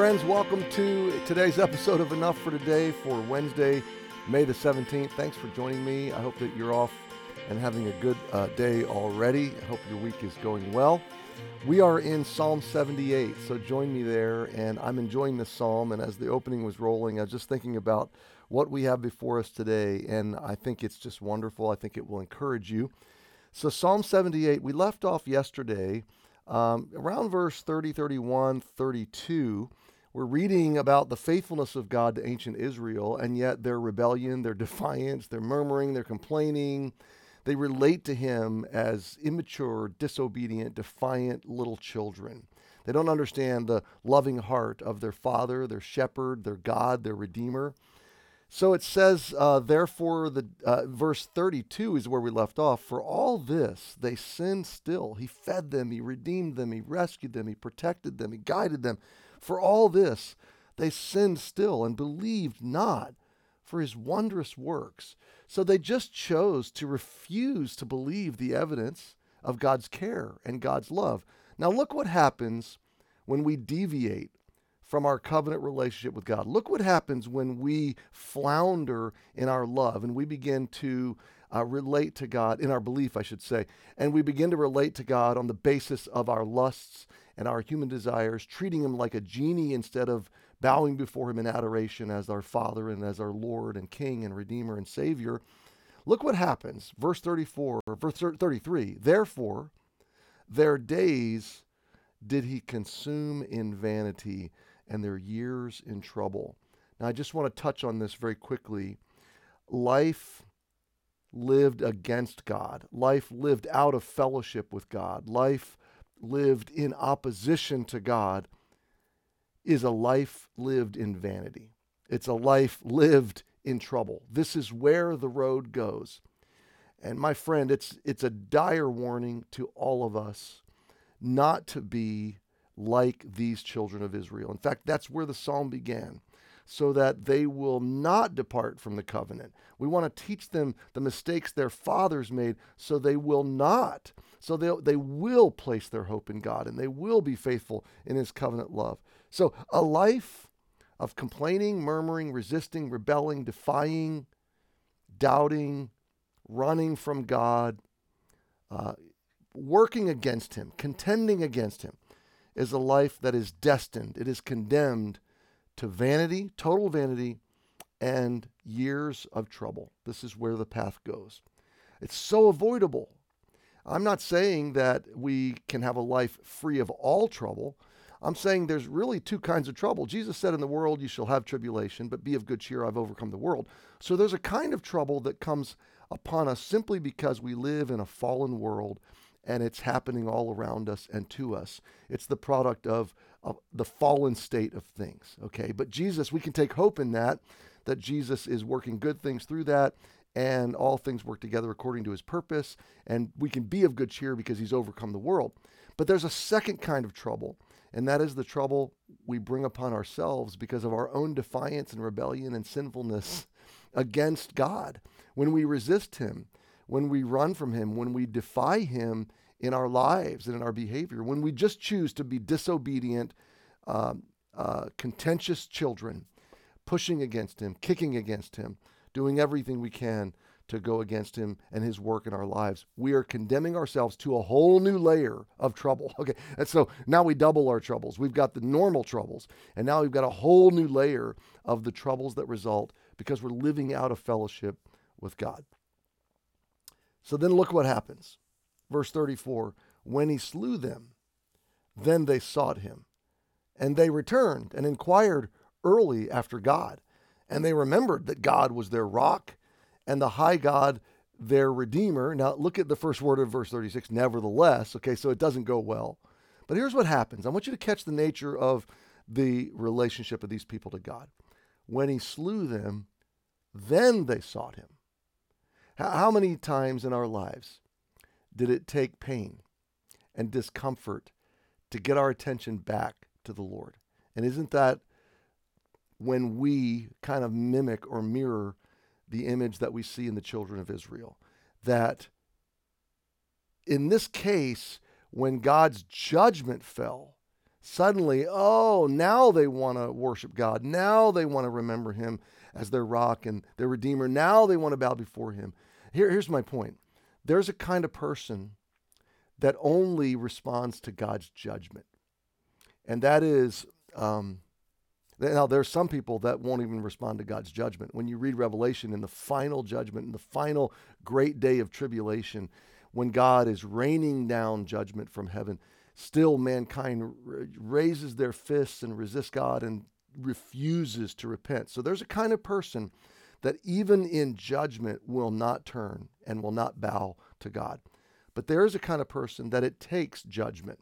friends. Welcome to today's episode of Enough for Today for Wednesday, May the 17th. Thanks for joining me. I hope that you're off and having a good uh, day already. I hope your week is going well. We are in Psalm 78, so join me there. And I'm enjoying this psalm. And as the opening was rolling, I was just thinking about what we have before us today. And I think it's just wonderful. I think it will encourage you. So, Psalm 78, we left off yesterday um, around verse 30, 31, 32. We're reading about the faithfulness of God to ancient Israel, and yet their rebellion, their defiance, their murmuring, their complaining, they relate to him as immature, disobedient, defiant little children. They don't understand the loving heart of their father, their shepherd, their God, their redeemer. So it says, uh, therefore, the uh, verse 32 is where we left off. For all this, they sinned still. He fed them, he redeemed them, he rescued them, he protected them, he guided them. For all this, they sinned still and believed not for his wondrous works. So they just chose to refuse to believe the evidence of God's care and God's love. Now, look what happens when we deviate from our covenant relationship with God. Look what happens when we flounder in our love and we begin to uh, relate to God, in our belief, I should say, and we begin to relate to God on the basis of our lusts and our human desires, treating Him like a genie instead of bowing before Him in adoration as our Father and as our Lord and King and Redeemer and Savior. Look what happens. Verse 34, or verse 33. Therefore, their days did He consume in vanity and their years in trouble. Now, I just want to touch on this very quickly. Life lived against God, life lived out of fellowship with God, life lived in opposition to God is a life lived in vanity. It's a life lived in trouble. This is where the road goes. And my friend, it's it's a dire warning to all of us not to be like these children of Israel. In fact, that's where the psalm began, so that they will not depart from the covenant. We want to teach them the mistakes their fathers made, so they will not. So they they will place their hope in God and they will be faithful in his covenant love. So a life of complaining, murmuring, resisting, rebelling, defying, doubting, running from God, uh, working against him, contending against him is a life that is destined, it is condemned to vanity, total vanity, and years of trouble. This is where the path goes. It's so avoidable. I'm not saying that we can have a life free of all trouble. I'm saying there's really two kinds of trouble. Jesus said, In the world you shall have tribulation, but be of good cheer, I've overcome the world. So there's a kind of trouble that comes upon us simply because we live in a fallen world and it's happening all around us and to us. It's the product of, of the fallen state of things, okay? But Jesus, we can take hope in that, that Jesus is working good things through that, and all things work together according to his purpose, and we can be of good cheer because he's overcome the world. But there's a second kind of trouble, and that is the trouble we bring upon ourselves because of our own defiance and rebellion and sinfulness against God. When we resist him, when we run from Him, when we defy Him in our lives and in our behavior, when we just choose to be disobedient, um, uh, contentious children, pushing against Him, kicking against Him, doing everything we can to go against him and his work in our lives. We are condemning ourselves to a whole new layer of trouble. Okay. And so now we double our troubles. We've got the normal troubles, and now we've got a whole new layer of the troubles that result because we're living out of fellowship with God. So then look what happens. Verse 34 When he slew them, then they sought him. And they returned and inquired early after God. And they remembered that God was their rock and the high God their redeemer. Now look at the first word of verse 36 nevertheless. Okay, so it doesn't go well. But here's what happens I want you to catch the nature of the relationship of these people to God. When he slew them, then they sought him. How many times in our lives did it take pain and discomfort to get our attention back to the Lord? And isn't that when we kind of mimic or mirror the image that we see in the children of Israel? That in this case, when God's judgment fell, Suddenly, oh, now they want to worship God. Now they want to remember Him as their rock and their Redeemer. Now they want to bow before Him. Here, here's my point there's a kind of person that only responds to God's judgment. And that is, um, now there's some people that won't even respond to God's judgment. When you read Revelation in the final judgment, in the final great day of tribulation, when God is raining down judgment from heaven, still mankind raises their fists and resists God and refuses to repent. So there's a kind of person that even in judgment will not turn and will not bow to God. But there is a kind of person that it takes judgment.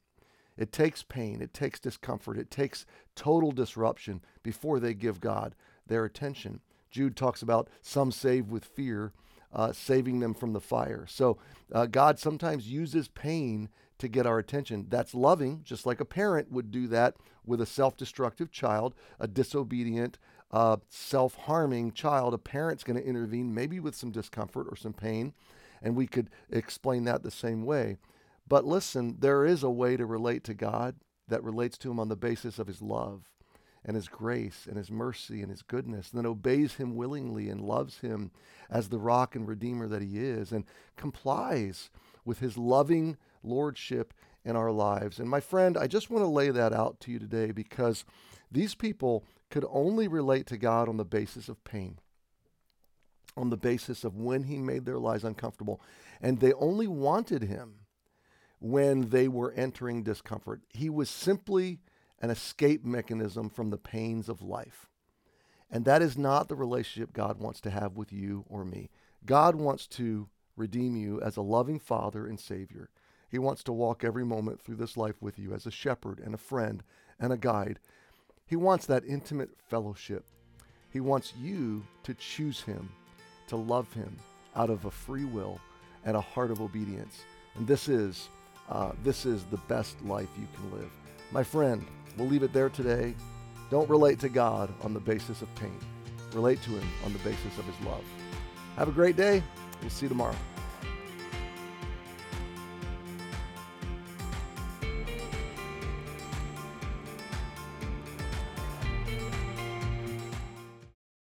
It takes pain, it takes discomfort, it takes total disruption before they give God their attention. Jude talks about some saved with fear, uh, saving them from the fire. So uh, God sometimes uses pain to get our attention. That's loving, just like a parent would do that with a self destructive child, a disobedient, uh, self harming child. A parent's going to intervene, maybe with some discomfort or some pain, and we could explain that the same way. But listen, there is a way to relate to God that relates to Him on the basis of His love and His grace and His mercy and His goodness, and then obeys Him willingly and loves Him as the rock and Redeemer that He is, and complies with His loving lordship in our lives. And my friend, I just want to lay that out to you today because these people could only relate to God on the basis of pain, on the basis of when He made their lives uncomfortable. And they only wanted Him when they were entering discomfort. He was simply an escape mechanism from the pains of life. And that is not the relationship God wants to have with you or me. God wants to redeem you as a loving Father and Savior. He wants to walk every moment through this life with you as a shepherd and a friend and a guide. He wants that intimate fellowship. He wants you to choose Him, to love Him out of a free will and a heart of obedience. And this is uh, this is the best life you can live. My friend, we'll leave it there today. Don't relate to God on the basis of pain. Relate to Him on the basis of His love. Have a great day. We'll see you tomorrow.